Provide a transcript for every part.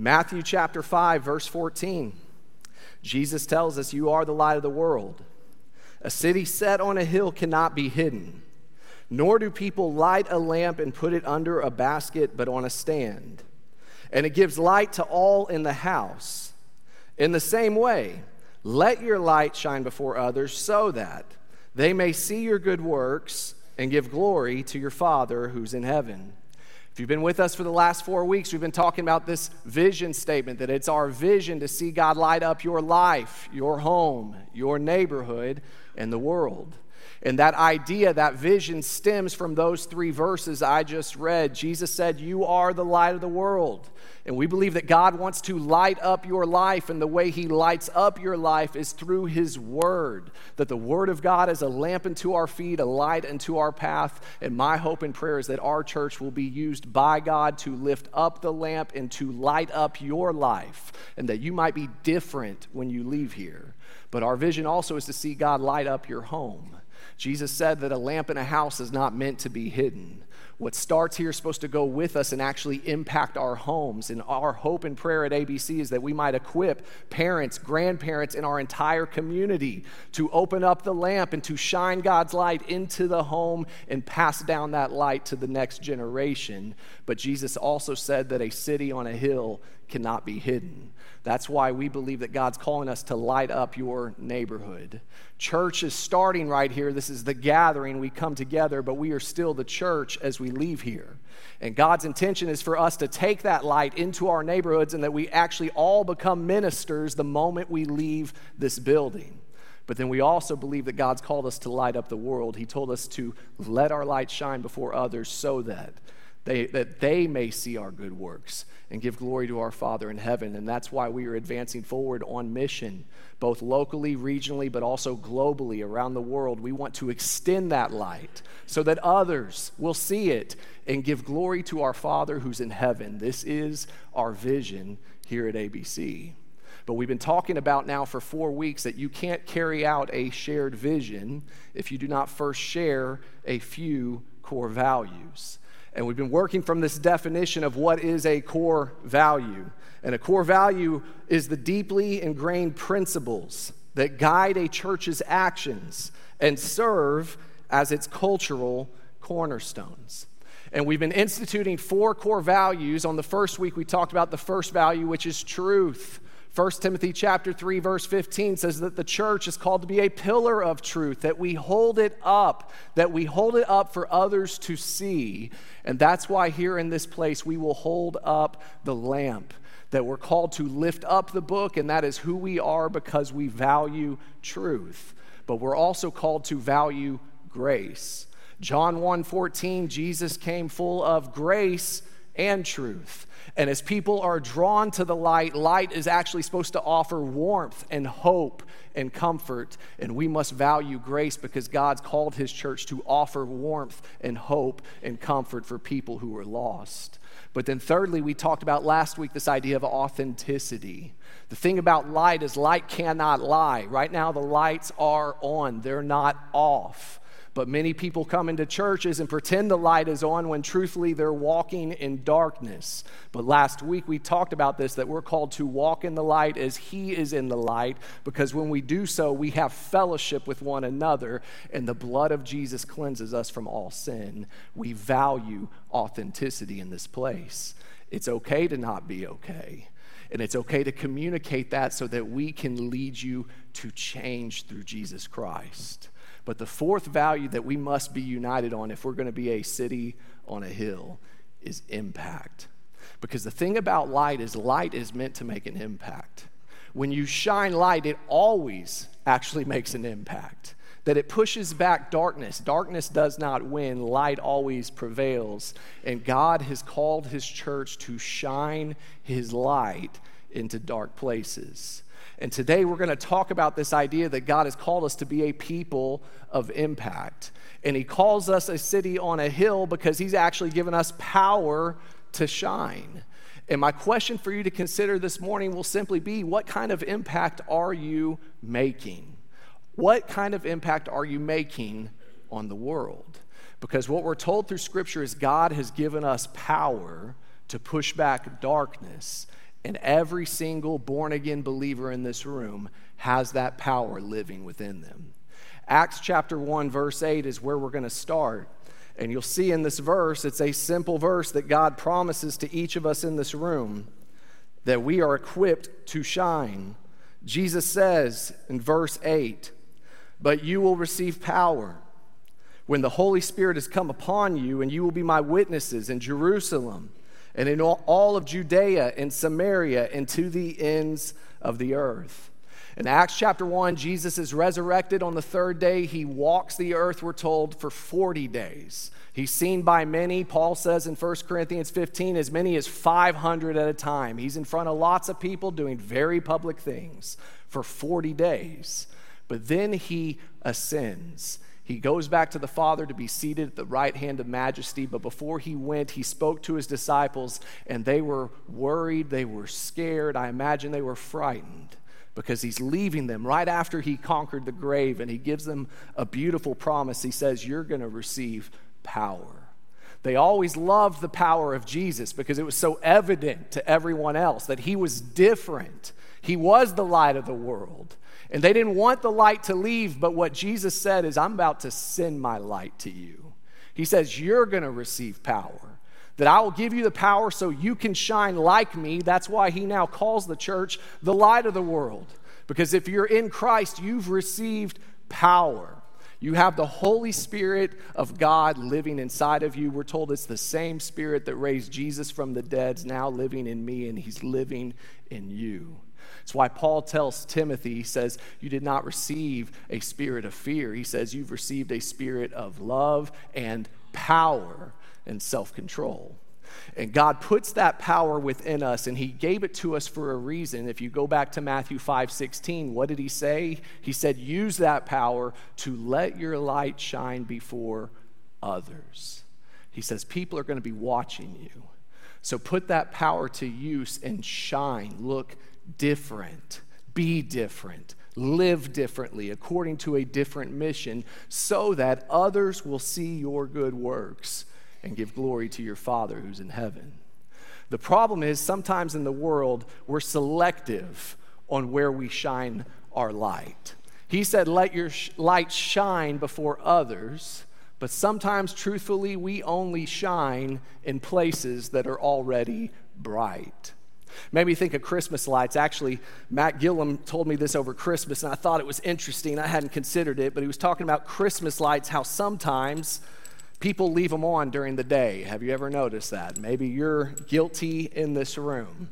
Matthew chapter 5, verse 14. Jesus tells us, You are the light of the world. A city set on a hill cannot be hidden, nor do people light a lamp and put it under a basket, but on a stand. And it gives light to all in the house. In the same way, let your light shine before others so that they may see your good works and give glory to your Father who's in heaven. If you've been with us for the last four weeks, we've been talking about this vision statement that it's our vision to see God light up your life, your home, your neighborhood, and the world. And that idea, that vision stems from those three verses I just read. Jesus said, You are the light of the world. And we believe that God wants to light up your life, and the way He lights up your life is through His Word. That the Word of God is a lamp unto our feet, a light unto our path. And my hope and prayer is that our church will be used by God to lift up the lamp and to light up your life, and that you might be different when you leave here. But our vision also is to see God light up your home. Jesus said that a lamp in a house is not meant to be hidden what starts here is supposed to go with us and actually impact our homes. And our hope and prayer at ABC is that we might equip parents, grandparents, in our entire community to open up the lamp and to shine God's light into the home and pass down that light to the next generation. But Jesus also said that a city on a hill cannot be hidden. That's why we believe that God's calling us to light up your neighborhood. Church is starting right here. This is the gathering. We come together, but we are still the church as we leave here. And God's intention is for us to take that light into our neighborhoods and that we actually all become ministers the moment we leave this building. But then we also believe that God's called us to light up the world. He told us to let our light shine before others so that they, that they may see our good works and give glory to our Father in heaven. And that's why we are advancing forward on mission, both locally, regionally, but also globally around the world. We want to extend that light so that others will see it and give glory to our Father who's in heaven. This is our vision here at ABC. But we've been talking about now for four weeks that you can't carry out a shared vision if you do not first share a few core values. And we've been working from this definition of what is a core value. And a core value is the deeply ingrained principles that guide a church's actions and serve as its cultural cornerstones. And we've been instituting four core values. On the first week, we talked about the first value, which is truth. 1 Timothy chapter 3 verse 15 says that the church is called to be a pillar of truth that we hold it up that we hold it up for others to see. And that's why here in this place we will hold up the lamp that we're called to lift up the book and that is who we are because we value truth. But we're also called to value grace. John 1:14 Jesus came full of grace and truth and as people are drawn to the light, light is actually supposed to offer warmth and hope and comfort. And we must value grace because God's called his church to offer warmth and hope and comfort for people who are lost. But then, thirdly, we talked about last week this idea of authenticity. The thing about light is light cannot lie. Right now, the lights are on, they're not off. But many people come into churches and pretend the light is on when truthfully they're walking in darkness. But last week we talked about this that we're called to walk in the light as He is in the light, because when we do so, we have fellowship with one another, and the blood of Jesus cleanses us from all sin. We value authenticity in this place. It's okay to not be okay. And it's okay to communicate that so that we can lead you to change through Jesus Christ. But the fourth value that we must be united on if we're going to be a city on a hill is impact. Because the thing about light is, light is meant to make an impact. When you shine light, it always actually makes an impact. That it pushes back darkness. Darkness does not win, light always prevails. And God has called His church to shine His light into dark places. And today we're going to talk about this idea that God has called us to be a people of impact. And He calls us a city on a hill because He's actually given us power to shine. And my question for you to consider this morning will simply be what kind of impact are you making? What kind of impact are you making on the world? Because what we're told through Scripture is God has given us power to push back darkness And every single born again believer in this room has that power living within them. Acts chapter 1, verse 8 is where we're going to start. And you'll see in this verse, it's a simple verse that God promises to each of us in this room that we are equipped to shine. Jesus says in verse 8, But you will receive power when the Holy Spirit has come upon you, and you will be my witnesses in Jerusalem and in all of Judea and Samaria and to the ends of the earth. In Acts chapter 1, Jesus is resurrected on the third day. He walks the earth, we're told, for 40 days. He's seen by many. Paul says in 1 Corinthians 15, as many as 500 at a time. He's in front of lots of people doing very public things for 40 days. But then he ascends he goes back to the Father to be seated at the right hand of majesty. But before he went, he spoke to his disciples, and they were worried. They were scared. I imagine they were frightened because he's leaving them right after he conquered the grave, and he gives them a beautiful promise. He says, You're going to receive power. They always loved the power of Jesus because it was so evident to everyone else that he was different. He was the light of the world. And they didn't want the light to leave, but what Jesus said is, I'm about to send my light to you. He says, You're going to receive power. That I will give you the power so you can shine like me. That's why he now calls the church the light of the world. Because if you're in Christ, you've received power. You have the Holy Spirit of God living inside of you. We're told it's the same Spirit that raised Jesus from the dead, is now living in me, and He's living in you. It's why Paul tells Timothy, he says, You did not receive a spirit of fear. He says, You've received a spirit of love and power and self control. And God puts that power within us, and He gave it to us for a reason. If you go back to Matthew 5 16, what did He say? He said, Use that power to let your light shine before others. He says, People are going to be watching you. So put that power to use and shine. Look different, be different, live differently according to a different mission, so that others will see your good works and give glory to your Father who's in heaven. The problem is sometimes in the world, we're selective on where we shine our light. He said, Let your sh- light shine before others. But sometimes, truthfully, we only shine in places that are already bright. Made me think of Christmas lights. Actually, Matt Gillum told me this over Christmas, and I thought it was interesting. I hadn't considered it, but he was talking about Christmas lights, how sometimes people leave them on during the day. Have you ever noticed that? Maybe you're guilty in this room.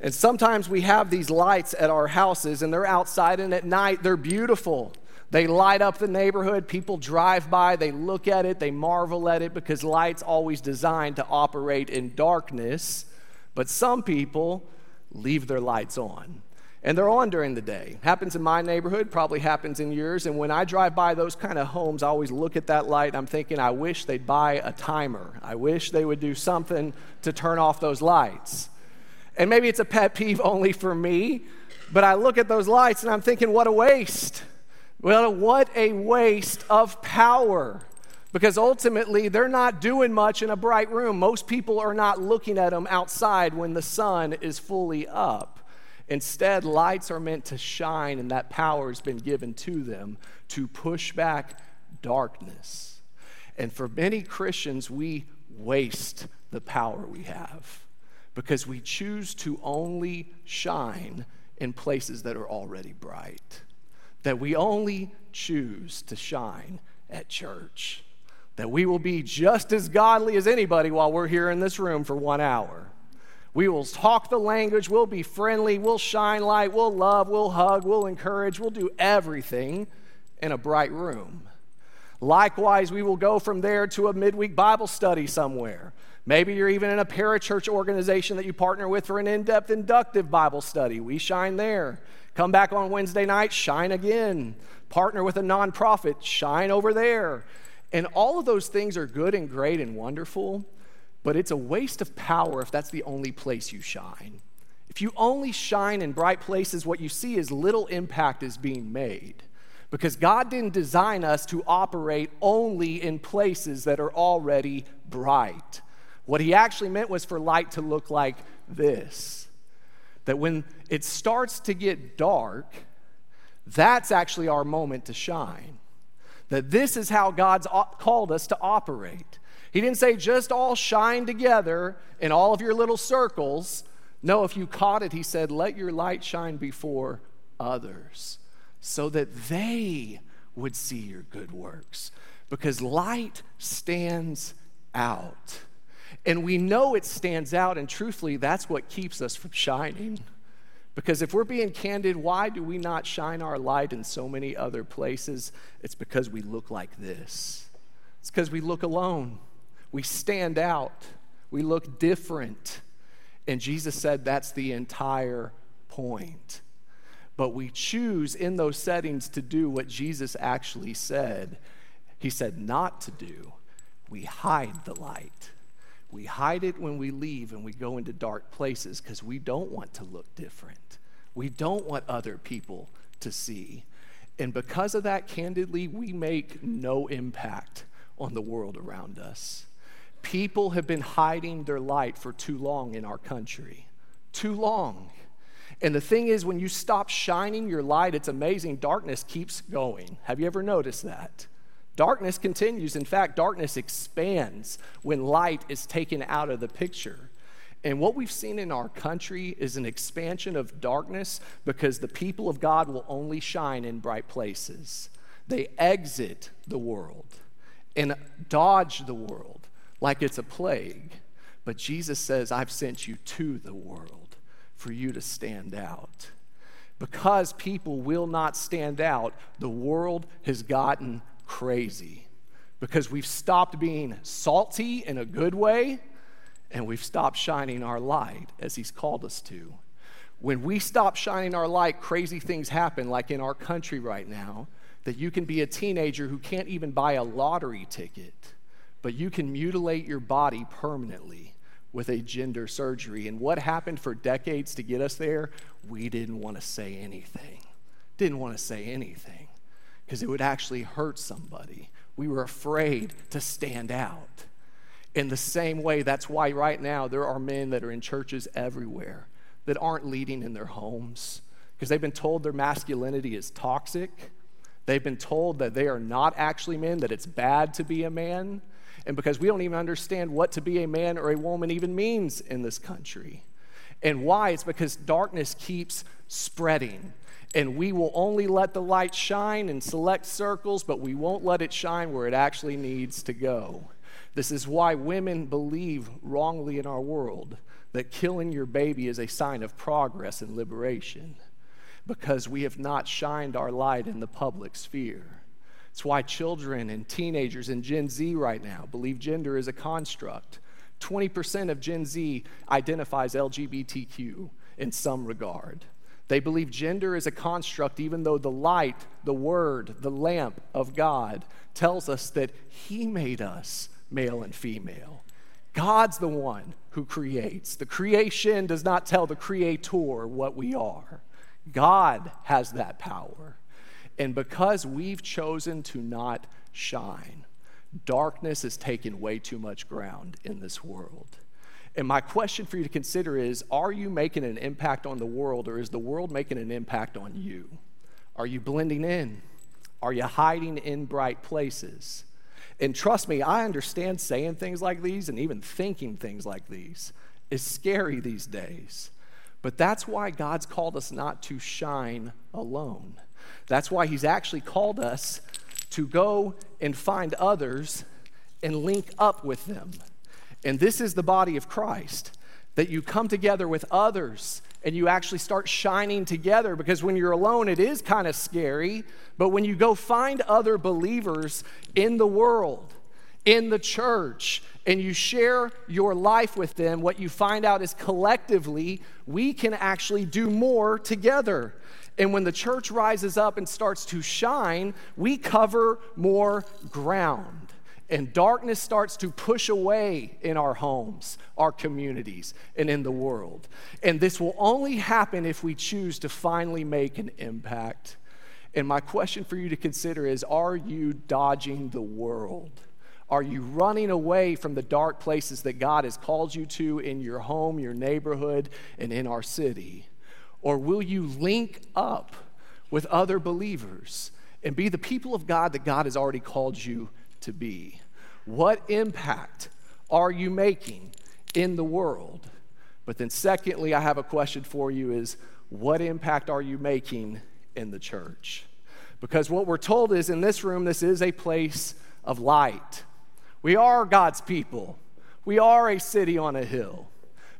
And sometimes we have these lights at our houses, and they're outside, and at night they're beautiful. They light up the neighborhood. People drive by, they look at it, they marvel at it because light's always designed to operate in darkness. But some people leave their lights on. And they're on during the day. Happens in my neighborhood, probably happens in yours. And when I drive by those kind of homes, I always look at that light. I'm thinking, I wish they'd buy a timer. I wish they would do something to turn off those lights. And maybe it's a pet peeve only for me, but I look at those lights and I'm thinking, what a waste. Well, what a waste of power because ultimately they're not doing much in a bright room. Most people are not looking at them outside when the sun is fully up. Instead, lights are meant to shine, and that power has been given to them to push back darkness. And for many Christians, we waste the power we have because we choose to only shine in places that are already bright. That we only choose to shine at church that we will be just as godly as anybody while we're here in this room for one hour. We will talk the language, we'll be friendly, we'll shine light, we'll love, we'll hug, we'll encourage, we'll do everything in a bright room. Likewise, we will go from there to a midweek Bible study somewhere. Maybe you're even in a parachurch organization that you partner with for an in depth inductive Bible study. We shine there. Come back on Wednesday night, shine again. Partner with a nonprofit, shine over there. And all of those things are good and great and wonderful, but it's a waste of power if that's the only place you shine. If you only shine in bright places, what you see is little impact is being made. Because God didn't design us to operate only in places that are already bright. What He actually meant was for light to look like this. that when it starts to get dark, that's actually our moment to shine. That this is how God's called us to operate. He didn't say just all shine together in all of your little circles. No, if you caught it, he said, let your light shine before others so that they would see your good works. Because light stands out. And we know it stands out, and truthfully, that's what keeps us from shining. Because if we're being candid, why do we not shine our light in so many other places? It's because we look like this. It's because we look alone. We stand out. We look different. And Jesus said that's the entire point. But we choose in those settings to do what Jesus actually said. He said not to do. We hide the light. We hide it when we leave and we go into dark places because we don't want to look different. We don't want other people to see. And because of that, candidly, we make no impact on the world around us. People have been hiding their light for too long in our country. Too long. And the thing is, when you stop shining your light, it's amazing. Darkness keeps going. Have you ever noticed that? Darkness continues. In fact, darkness expands when light is taken out of the picture. And what we've seen in our country is an expansion of darkness because the people of God will only shine in bright places. They exit the world and dodge the world like it's a plague. But Jesus says, I've sent you to the world for you to stand out. Because people will not stand out, the world has gotten crazy because we've stopped being salty in a good way and we've stopped shining our light as He's called us to. When we stop shining our light, crazy things happen, like in our country right now, that you can be a teenager who can't even buy a lottery ticket, but you can mutilate your body permanently with a gender surgery. And what happened for decades to get us there? We didn't want to say anything. Didn't want to say anything because it would actually hurt somebody. We were afraid to stand out. In the same way, that's why right now there are men that are in churches everywhere that aren't leading in their homes because they've been told their masculinity is toxic. They've been told that they are not actually men, that it's bad to be a man. And because we don't even understand what to be a man or a woman even means in this country. And why? It's because darkness keeps spreading and we will only let the light shine in select circles, but we won't let it shine where it actually needs to go. This is why women believe wrongly in our world that killing your baby is a sign of progress and liberation because we have not shined our light in the public sphere. It's why children and teenagers and Gen Z right now believe gender is a construct. 20% of Gen Z identifies LGBTQ in some regard. They believe gender is a construct, even though the light, the word, the lamp of God tells us that He made us male and female. God's the one who creates. The creation does not tell the creator what we are. God has that power. And because we've chosen to not shine, darkness has taken way too much ground in this world. And my question for you to consider is Are you making an impact on the world, or is the world making an impact on you? Are you blending in? Are you hiding in bright places? And trust me, I understand saying things like these and even thinking things like these is scary these days. But that's why God's called us not to shine alone. That's why He's actually called us to go and find others and link up with them. And this is the body of Christ that you come together with others and you actually start shining together because when you're alone, it is kind of scary. But when you go find other believers in the world, in the church, and you share your life with them, what you find out is collectively, we can actually do more together. And when the church rises up and starts to shine, we cover more ground and darkness starts to push away in our homes, our communities, and in the world. And this will only happen if we choose to finally make an impact. And my question for you to consider is Are you dodging the world? Are you running away from the dark places that God has called you to in your home, your neighborhood, and in our city? Or will you link up with other believers and be the people of God that God has already called you to be? What impact are you making in the world? But then, secondly, I have a question for you is what impact are you making in the church? Because what we're told is in this room, this is a place of light. We are God's people, we are a city on a hill.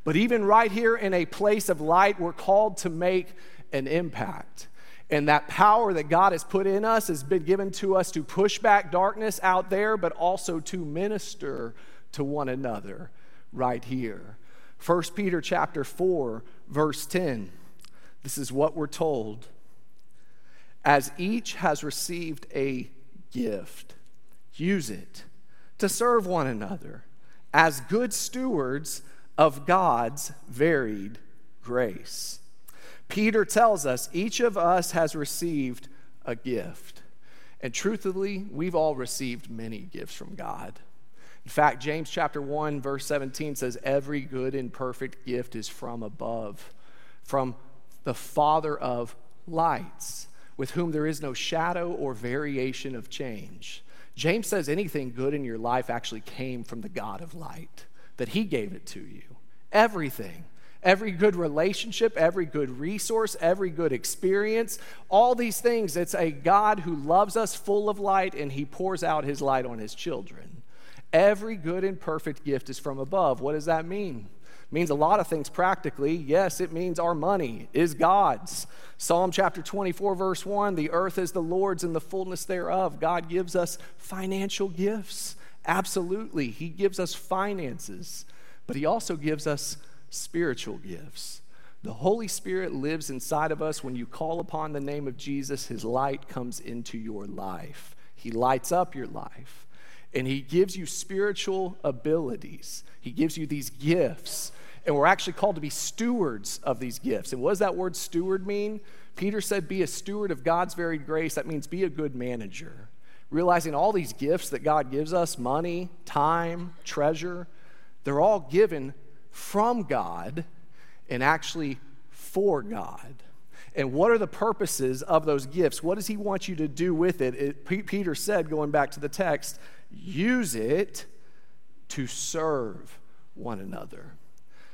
But even right here in a place of light, we're called to make an impact. And that power that God has put in us has been given to us to push back darkness out there, but also to minister to one another right here. 1 Peter chapter 4, verse 10. This is what we're told. As each has received a gift, use it to serve one another as good stewards of God's varied grace. Peter tells us each of us has received a gift. And truthfully, we've all received many gifts from God. In fact, James chapter 1 verse 17 says every good and perfect gift is from above, from the Father of lights, with whom there is no shadow or variation of change. James says anything good in your life actually came from the God of light, that He gave it to you. Everything. Every good relationship, every good resource, every good experience, all these things, it's a God who loves us full of light and He pours out His light on His children. Every good and perfect gift is from above. What does that mean? means a lot of things practically. Yes, it means our money is God's. Psalm chapter 24, verse 1 the earth is the Lord's and the fullness thereof. God gives us financial gifts. Absolutely. He gives us finances, but He also gives us spiritual gifts. The Holy Spirit lives inside of us. When you call upon the name of Jesus, His light comes into your life. He lights up your life. And He gives you spiritual abilities. He gives you these gifts and we're actually called to be stewards of these gifts. And what does that word steward mean? Peter said, Be a steward of God's varied grace. That means be a good manager. Realizing all these gifts that God gives us money, time, treasure they're all given from God and actually for God. And what are the purposes of those gifts? What does he want you to do with it? it P- Peter said, going back to the text, use it to serve one another.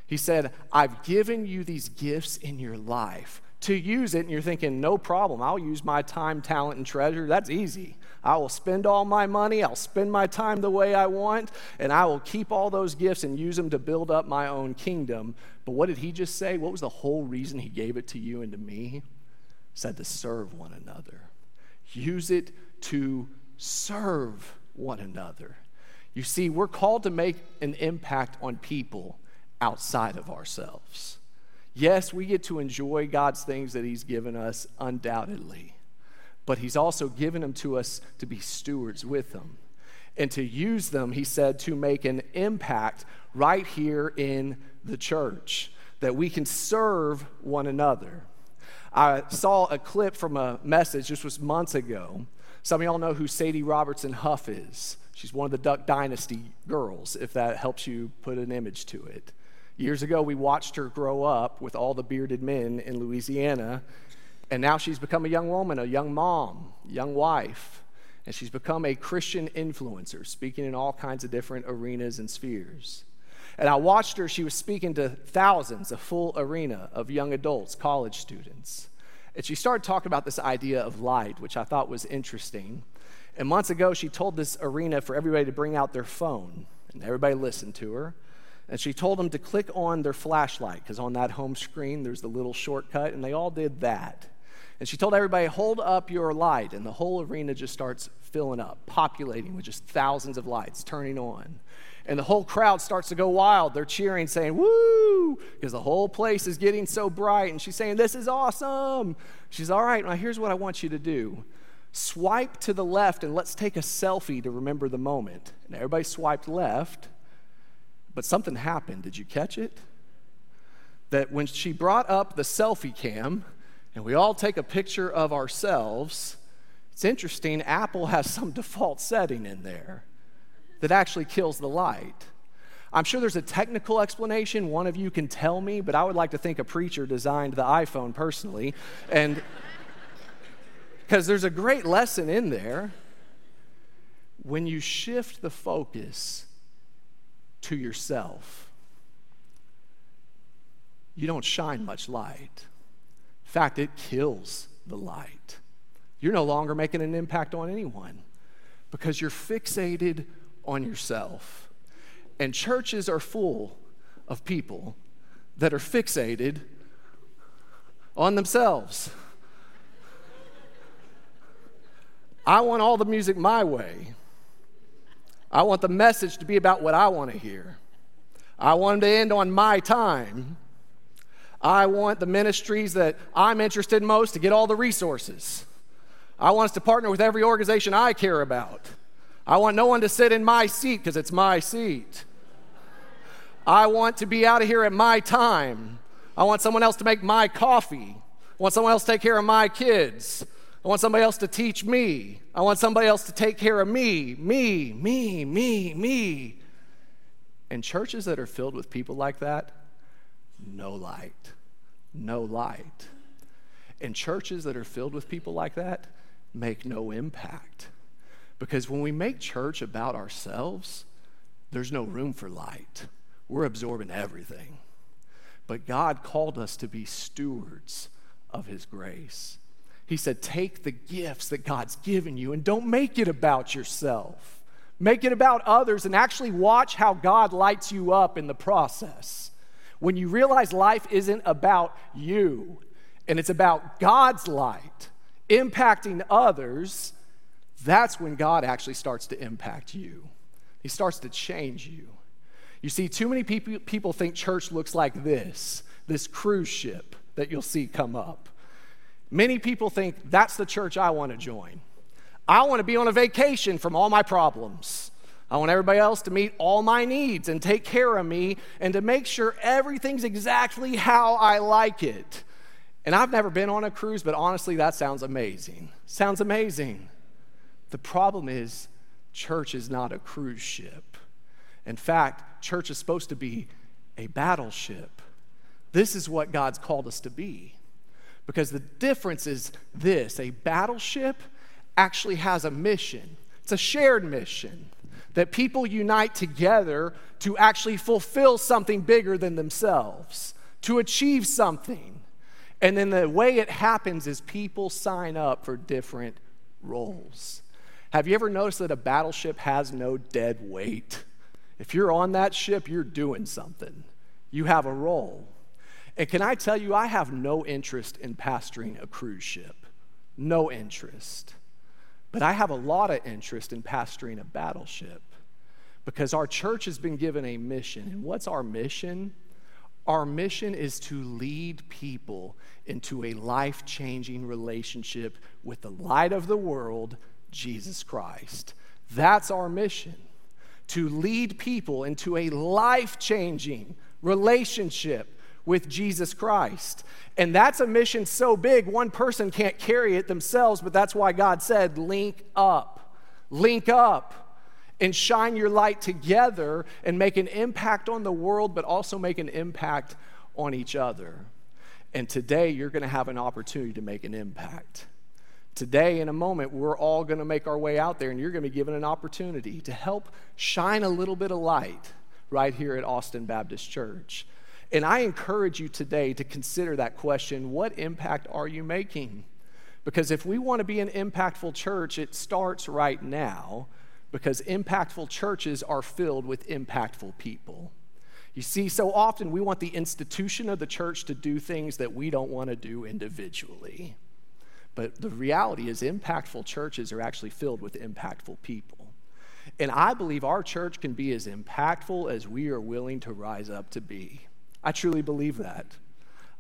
He said, I've given you these gifts in your life to use it. And you're thinking, no problem. I'll use my time, talent, and treasure. That's easy. I will spend all my money. I'll spend my time the way I want. And I will keep all those gifts and use them to build up my own kingdom. But what did he just say? What was the whole reason he gave it to you and to me? He said to serve one another. Use it to serve one another. You see, we're called to make an impact on people outside of ourselves. Yes, we get to enjoy God's things that He's given us, undoubtedly, but He's also given them to us to be stewards with them and to use them, He said, to make an impact right here in the church, that we can serve one another. I saw a clip from a message, this was months ago. Some of y'all know who Sadie Robertson Huff is. She's one of the Duck Dynasty girls, if that helps you put an image to it. Years ago, we watched her grow up with all the bearded men in Louisiana, and now she's become a young woman, a young mom, young wife, and she's become a Christian influencer, speaking in all kinds of different arenas and spheres. And I watched her, she was speaking to thousands, a full arena of young adults, college students. And she started talking about this idea of light, which I thought was interesting. And months ago, she told this arena for everybody to bring out their phone, and everybody listened to her. And she told them to click on their flashlight because on that home screen there's the little shortcut, and they all did that. And she told everybody, hold up your light, and the whole arena just starts filling up, populating with just thousands of lights turning on. And the whole crowd starts to go wild. They're cheering, saying, Woo! Because the whole place is getting so bright. And she's saying, This is awesome. She's, All right, now here's what I want you to do swipe to the left and let's take a selfie to remember the moment. And everybody swiped left. But something happened. Did you catch it? That when she brought up the selfie cam and we all take a picture of ourselves, it's interesting, Apple has some default setting in there. that actually kills the light. I'm sure there's a technical explanation. One of you can tell me, but I would like to think a preacher designed the iPhone personally. And because there's a great lesson in there. When you shift the focus to yourself, you don't shine much light. In fact, it kills the light. You're no longer making an impact on anyone because you're fixated on yourself. And churches are full of people that are fixated on themselves. I want all the music my way. I want the message to be about what I want to hear. I want them to end on my time. I want the ministries that I'm interested in most to get all the resources. I want us to partner with every organization I care about. I want no one to sit in my seat because it's my seat. I want to be out of here at my time. I want someone else to make my coffee. I want someone else to take care of my kids. I want somebody else to teach me. I want somebody else to take care of me, me, me, me, me. And churches that are filled with people like that, no light, no light. And churches that are filled with people like that make no impact. Because when we make church about ourselves, there's no room for light. We're absorbing everything. But God called us to be stewards of His grace. He said, Take the gifts that God's given you and don't make it about yourself. Make it about others and actually watch how God lights you up in the process. When you realize life isn't about you and it's about God's light impacting others, that's when God actually starts to impact you. He starts to change you. You see, too many people, people think church looks like this this cruise ship that you'll see come up. Many people think that's the church I want to join. I want to be on a vacation from all my problems. I want everybody else to meet all my needs and take care of me and to make sure everything's exactly how I like it. And I've never been on a cruise, but honestly, that sounds amazing. Sounds amazing. The problem is, church is not a cruise ship. In fact, church is supposed to be a battleship. This is what God's called us to be. Because the difference is this a battleship actually has a mission, it's a shared mission that people unite together to actually fulfill something bigger than themselves, to achieve something. And then the way it happens is people sign up for different roles. Have you ever noticed that a battleship has no dead weight? If you're on that ship, you're doing something. You have a role. And can I tell you, I have no interest in pastoring a cruise ship. No interest. But I have a lot of interest in pastoring a battleship because our church has been given a mission. And what's our mission? Our mission is to lead people into a life changing relationship with the light of the world, Jesus Christ. That's our mission to lead people into a life changing relationship with Jesus Christ. And that's a mission so big, one person can't carry it themselves, but that's why God said, link up, link up, and shine your light together and make an impact on the world, but also make an impact on each other. And today, you're going to have an opportunity to make an impact. Today, in a moment, we're all going to make our way out there, and you're going to be given an opportunity to help shine a little bit of light right here at Austin Baptist Church. And I encourage you today to consider that question what impact are you making? Because if we want to be an impactful church, it starts right now because impactful churches are filled with impactful people. You see, so often we want the institution of the church to do things that we don't want to do individually. But the reality is, impactful churches are actually filled with impactful people. And I believe our church can be as impactful as we are willing to rise up to be. I truly believe that.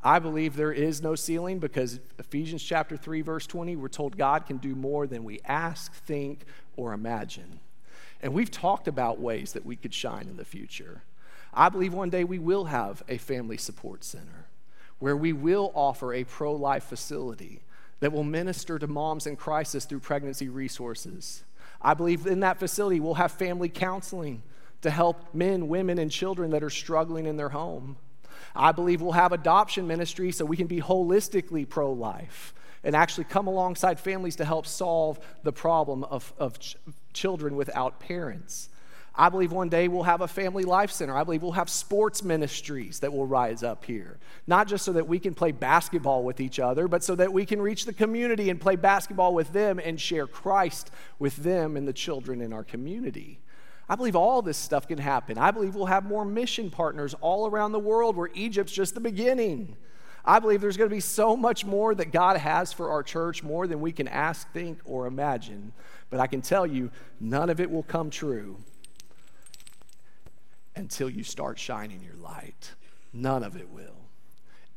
I believe there is no ceiling because Ephesians chapter 3 verse 20 we're told God can do more than we ask, think or imagine. And we've talked about ways that we could shine in the future. I believe one day we will have a family support center where we will offer a pro-life facility that will minister to moms in crisis through pregnancy resources. I believe in that facility we'll have family counseling to help men, women, and children that are struggling in their home. I believe we'll have adoption ministry so we can be holistically pro life and actually come alongside families to help solve the problem of, of ch- children without parents. I believe one day we'll have a family life center. I believe we'll have sports ministries that will rise up here. Not just so that we can play basketball with each other, but so that we can reach the community and play basketball with them and share Christ with them and the children in our community. I believe all this stuff can happen. I believe we'll have more mission partners all around the world where Egypt's just the beginning. I believe there's going to be so much more that God has for our church, more than we can ask, think, or imagine. But I can tell you, none of it will come true until you start shining your light. None of it will.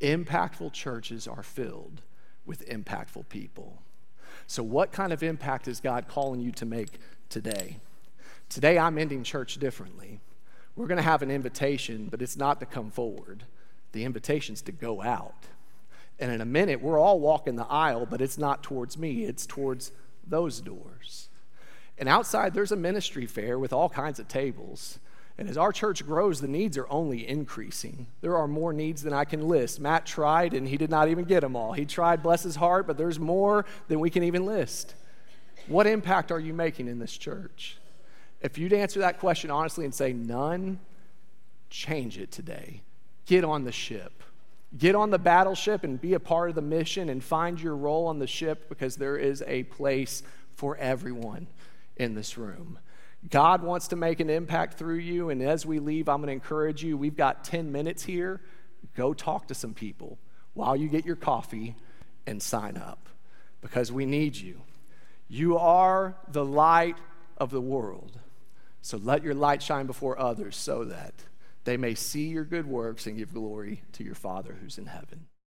Impactful churches are filled with impactful people. So, what kind of impact is God calling you to make today? Today, I'm ending church differently. We're going to have an invitation, but it's not to come forward. The invitation's to go out. And in a minute, we're all walking the aisle, but it's not towards me, it's towards those doors. And outside, there's a ministry fair with all kinds of tables. And as our church grows, the needs are only increasing. There are more needs than I can list. Matt tried, and he did not even get them all. He tried, bless his heart, but there's more than we can even list. What impact are you making in this church? If you'd answer that question honestly and say none, change it today. Get on the ship. Get on the battleship and be a part of the mission and find your role on the ship because there is a place for everyone in this room. God wants to make an impact through you, and as we leave, I'm going to encourage you. We've got 10 minutes here. Go talk to some people while you get your coffee and sign up because we need you. You are the light of the world. So let your light shine before others so that they may see your good works and give glory to your Father who's in heaven.